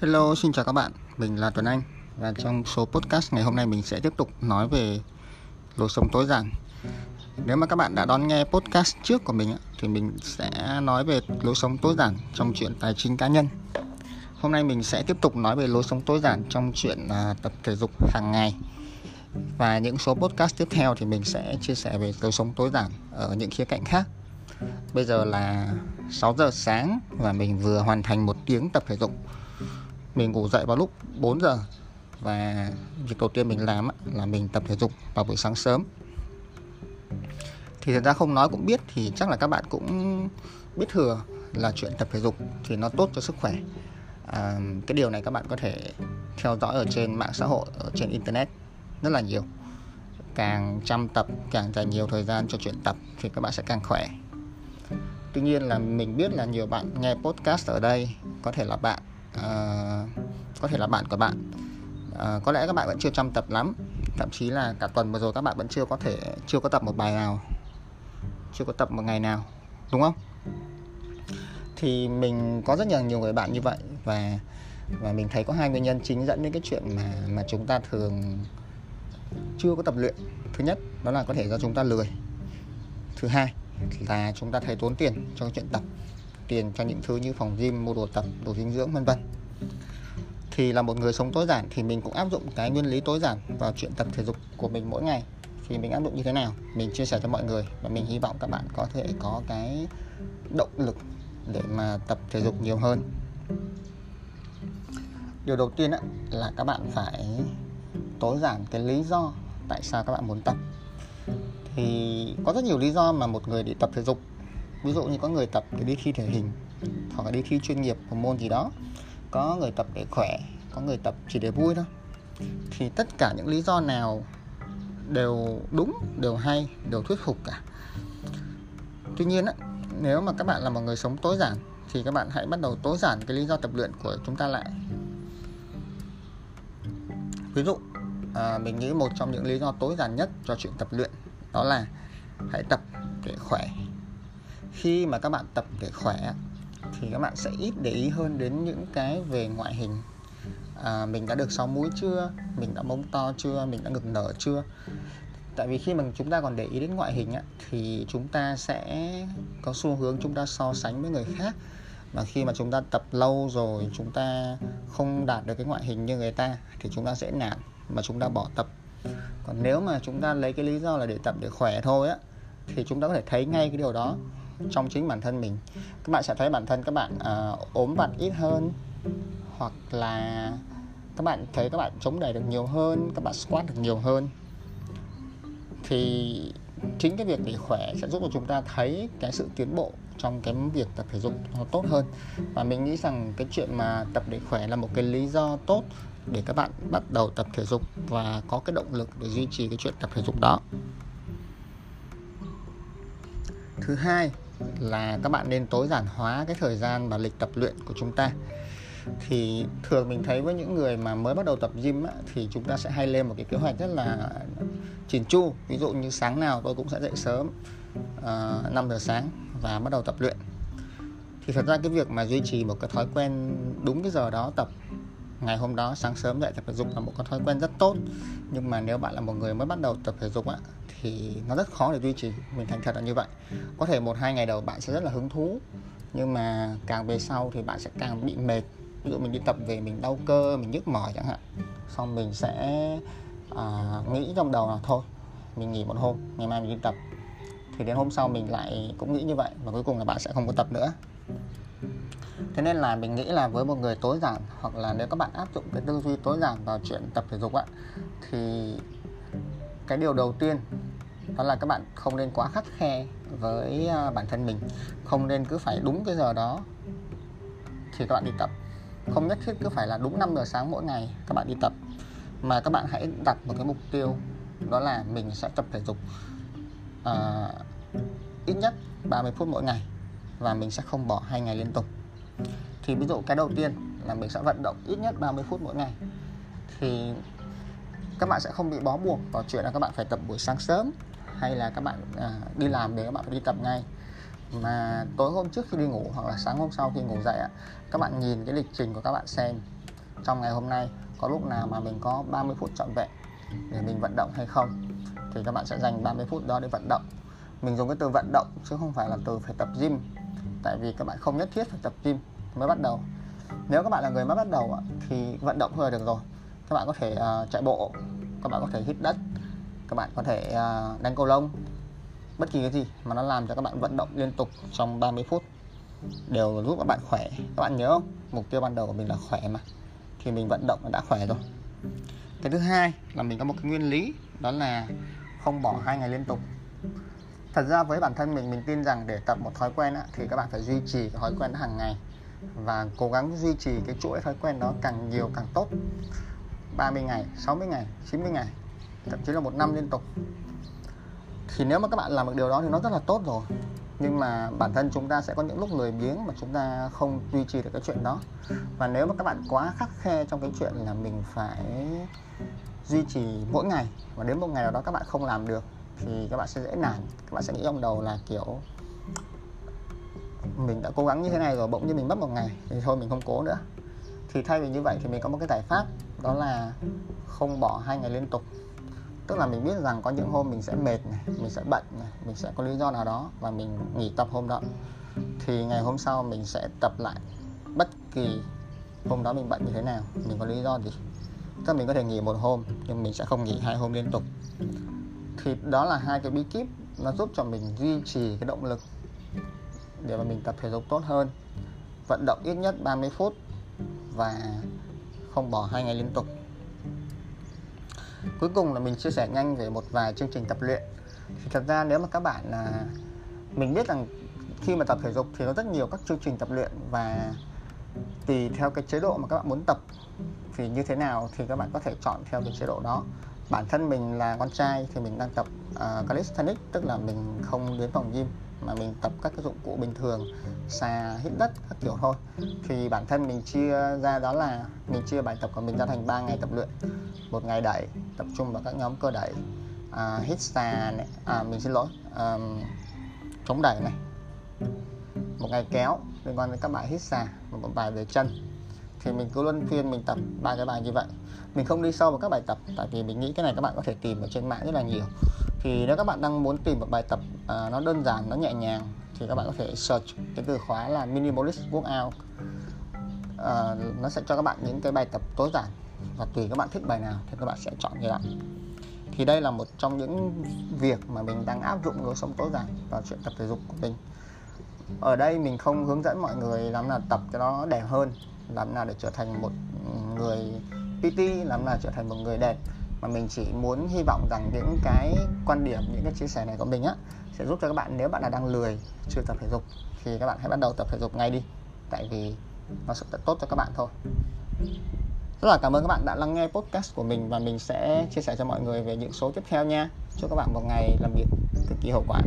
Hello, xin chào các bạn. Mình là Tuấn Anh và trong số podcast ngày hôm nay mình sẽ tiếp tục nói về lối sống tối giản. Nếu mà các bạn đã đón nghe podcast trước của mình thì mình sẽ nói về lối sống tối giản trong chuyện tài chính cá nhân. Hôm nay mình sẽ tiếp tục nói về lối sống tối giản trong chuyện à, tập thể dục hàng ngày. Và những số podcast tiếp theo thì mình sẽ chia sẻ về lối sống tối giản ở những khía cạnh khác. Bây giờ là 6 giờ sáng và mình vừa hoàn thành một tiếng tập thể dục mình ngủ dậy vào lúc 4 giờ. Và việc đầu tiên mình làm là mình tập thể dục vào buổi sáng sớm. Thì thật ra không nói cũng biết thì chắc là các bạn cũng biết thừa là chuyện tập thể dục thì nó tốt cho sức khỏe. À, cái điều này các bạn có thể theo dõi ở trên mạng xã hội ở trên internet rất là nhiều. Càng chăm tập càng dành nhiều thời gian cho chuyện tập thì các bạn sẽ càng khỏe. Tuy nhiên là mình biết là nhiều bạn nghe podcast ở đây có thể là bạn uh, có thể là bạn của bạn. Uh, có lẽ các bạn vẫn chưa chăm tập lắm. Thậm chí là cả tuần vừa rồi các bạn vẫn chưa có thể chưa có tập một bài nào. Chưa có tập một ngày nào đúng không? Thì mình có rất nhiều nhiều người bạn như vậy và và mình thấy có hai nguyên nhân chính dẫn đến cái chuyện mà mà chúng ta thường chưa có tập luyện. Thứ nhất đó là có thể do chúng ta lười. Thứ hai là chúng ta thấy tốn tiền cho cái chuyện tập tiền cho những thứ như phòng gym, mua đồ tập đồ dinh dưỡng, vân vân. Thì là một người sống tối giản thì mình cũng áp dụng cái nguyên lý tối giản vào chuyện tập thể dục của mình mỗi ngày. Thì mình áp dụng như thế nào? Mình chia sẻ cho mọi người và mình hy vọng các bạn có thể có cái động lực để mà tập thể dục nhiều hơn. Điều đầu tiên là các bạn phải tối giản cái lý do tại sao các bạn muốn tập. Thì có rất nhiều lý do mà một người đi tập thể dục ví dụ như có người tập để đi thi thể hình hoặc là đi thi chuyên nghiệp một môn gì đó. Có người tập để khỏe có người tập chỉ để vui thôi. Thì tất cả những lý do nào đều đúng đều hay đều thuyết phục cả. Tuy nhiên á, nếu mà các bạn là một người sống tối giản thì các bạn hãy bắt đầu tối giản cái lý do tập luyện của chúng ta lại. Ví dụ à, mình nghĩ một trong những lý do tối giản nhất cho chuyện tập luyện đó là hãy tập để khỏe khi mà các bạn tập để khỏe thì các bạn sẽ ít để ý hơn đến những cái về ngoại hình. À, mình đã được sáu múi chưa? Mình đã mông to chưa? Mình đã ngực nở chưa? Tại vì khi mà chúng ta còn để ý đến ngoại hình á, thì chúng ta sẽ có xu hướng chúng ta so sánh với người khác. Và khi mà chúng ta tập lâu rồi chúng ta không đạt được cái ngoại hình như người ta thì chúng ta sẽ nản mà chúng ta bỏ tập. Còn nếu mà chúng ta lấy cái lý do là để tập để khỏe thôi á thì chúng ta có thể thấy ngay cái điều đó trong chính bản thân mình. Các bạn sẽ thấy bản thân các bạn uh, ốm vặt ít hơn hoặc là các bạn thấy các bạn chống đẩy được nhiều hơn các bạn squat được nhiều hơn. Thì chính cái việc để khỏe sẽ giúp cho chúng ta thấy cái sự tiến bộ trong cái việc tập thể dục nó tốt hơn. Và mình nghĩ rằng cái chuyện mà tập để khỏe là một cái lý do tốt để các bạn bắt đầu tập thể dục và có cái động lực để duy trì cái chuyện tập thể dục đó. Thứ hai là các bạn nên tối giản hóa cái thời gian và lịch tập luyện của chúng ta. Thì thường mình thấy với những người mà mới bắt đầu tập gym á, thì chúng ta sẽ hay lên một cái kế hoạch rất là chỉn chu. Ví dụ như sáng nào tôi cũng sẽ dậy sớm à, uh, 5 giờ sáng và bắt đầu tập luyện. Thì thật ra cái việc mà duy trì một cái thói quen đúng cái giờ đó tập ngày hôm đó sáng sớm dậy tập thể dục là một cái thói quen rất tốt. Nhưng mà nếu bạn là một người mới bắt đầu tập thể dục á thì nó rất khó để duy trì. Mình thành thật là như vậy. Có thể một hai ngày đầu bạn sẽ rất là hứng thú. Nhưng mà càng về sau thì bạn sẽ càng bị mệt. Ví dụ mình đi tập về mình đau cơ mình nhức mỏi chẳng hạn. Xong mình sẽ à, nghĩ trong đầu là thôi mình nghỉ một hôm ngày mai mình đi tập. Thì đến hôm sau mình lại cũng nghĩ như vậy và cuối cùng là bạn sẽ không có tập nữa thế nên là mình nghĩ là với một người tối giản hoặc là nếu các bạn áp dụng cái tư duy tối giản vào chuyện tập thể dục ạ thì cái điều đầu tiên đó là các bạn không nên quá khắt khe với à, bản thân mình. Không nên cứ phải đúng cái giờ đó thì các bạn đi tập. Không nhất thiết cứ phải là đúng 5 giờ sáng mỗi ngày các bạn đi tập mà các bạn hãy đặt một cái mục tiêu đó là mình sẽ tập thể dục uh, ít nhất 30 phút mỗi ngày và mình sẽ không bỏ hai ngày liên tục thì ví dụ cái đầu tiên là mình sẽ vận động ít nhất 30 phút mỗi ngày. Thì các bạn sẽ không bị bó buộc vào chuyện là các bạn phải tập buổi sáng sớm hay là các bạn à, đi làm để các bạn phải đi tập ngay. Mà tối hôm trước khi đi ngủ hoặc là sáng hôm sau khi ngủ dậy các bạn nhìn cái lịch trình của các bạn xem trong ngày hôm nay có lúc nào mà mình có 30 phút trọn vẹn để mình vận động hay không thì các bạn sẽ dành 30 phút đó để vận động. Mình dùng cái từ vận động chứ không phải là từ phải tập gym tại vì các bạn không nhất thiết phải tập gym mới bắt đầu. Nếu các bạn là người mới bắt đầu thì vận động thôi là được rồi. Các bạn có thể uh, chạy bộ các bạn có thể hít đất các bạn có thể uh, đánh cầu lông. Bất kỳ cái gì mà nó làm cho các bạn vận động liên tục trong 30 phút đều giúp các bạn khỏe. Các bạn nhớ không? Mục tiêu ban đầu của mình là khỏe mà. Thì mình vận động đã khỏe rồi. Cái thứ hai là mình có một cái nguyên lý đó là không bỏ hai ngày liên tục thật ra với bản thân mình mình tin rằng để tập một thói quen á, thì các bạn phải duy trì cái thói quen hàng ngày và cố gắng duy trì cái chuỗi thói quen đó càng nhiều càng tốt. 30 ngày 60 ngày 90 ngày thậm chí là một năm liên tục. Thì nếu mà các bạn làm được điều đó thì nó rất là tốt rồi. Nhưng mà bản thân chúng ta sẽ có những lúc lười biếng mà chúng ta không duy trì được cái chuyện đó. Và nếu mà các bạn quá khắc khe trong cái chuyện là mình phải duy trì mỗi ngày và đến một ngày nào đó các bạn không làm được thì các bạn sẽ dễ nản. Các bạn sẽ nghĩ trong đầu là kiểu mình đã cố gắng như thế này rồi, bỗng như mình mất một ngày, thì thôi mình không cố nữa. Thì thay vì như vậy thì mình có một cái giải pháp, đó là không bỏ hai ngày liên tục. Tức là mình biết rằng có những hôm mình sẽ mệt này, mình sẽ bận này, mình sẽ có lý do nào đó và mình nghỉ tập hôm đó. Thì ngày hôm sau mình sẽ tập lại bất kỳ hôm đó mình bận như thế nào, mình có lý do gì. Tức là mình có thể nghỉ một hôm, nhưng mình sẽ không nghỉ hai hôm liên tục thì đó là hai cái bí kíp nó giúp cho mình duy trì cái động lực để mà mình tập thể dục tốt hơn. Vận động ít nhất 30 phút và không bỏ hai ngày liên tục. Cuối cùng là mình chia sẻ nhanh về một vài chương trình tập luyện. Thì thật ra nếu mà các bạn là, mình biết rằng khi mà tập thể dục thì có rất nhiều các chương trình tập luyện và tùy theo cái chế độ mà các bạn muốn tập thì như thế nào thì các bạn có thể chọn theo cái chế độ đó bản thân mình là con trai thì mình đang tập uh, calisthenics tức là mình không đến phòng gym mà mình tập các cái dụng cụ bình thường xà hít đất các kiểu thôi. Thì bản thân mình chia ra đó là mình chia bài tập của mình ra thành 3 ngày tập luyện. Một ngày đẩy tập trung vào các nhóm cơ đẩy à, hít xà này à, mình xin lỗi à, chống đẩy này. Một ngày kéo liên quan đến các bài hít xà và một bài về chân thì mình cứ luân phiên mình tập ba cái bài như vậy. Mình không đi sâu vào các bài tập tại vì mình nghĩ cái này các bạn có thể tìm ở trên mạng rất là nhiều. Thì nếu các bạn đang muốn tìm một bài tập uh, nó đơn giản nó nhẹ nhàng thì các bạn có thể search cái từ khóa là minimalist workout. Uh, nó sẽ cho các bạn những cái bài tập tối giản và tùy các bạn thích bài nào thì các bạn sẽ chọn như vậy. Thì đây là một trong những việc mà mình đang áp dụng lối sống tối giản vào chuyện tập thể dục của mình. Ở đây mình không hướng dẫn mọi người làm nào tập cho nó đẹp hơn làm nào để trở thành một người PT làm nào trở thành một người đẹp. Mà mình chỉ muốn hy vọng rằng những cái quan điểm, những cái chia sẻ này của mình á, sẽ giúp cho các bạn, nếu bạn là đang lười chưa tập thể dục, thì các bạn hãy bắt đầu tập thể dục ngay đi. Tại vì nó sẽ tốt cho các bạn thôi. Rất là cảm ơn các bạn đã lắng nghe podcast của mình và mình sẽ chia sẻ cho mọi người về những số tiếp theo nha. Chúc các bạn một ngày làm việc cực kỳ hiệu quả.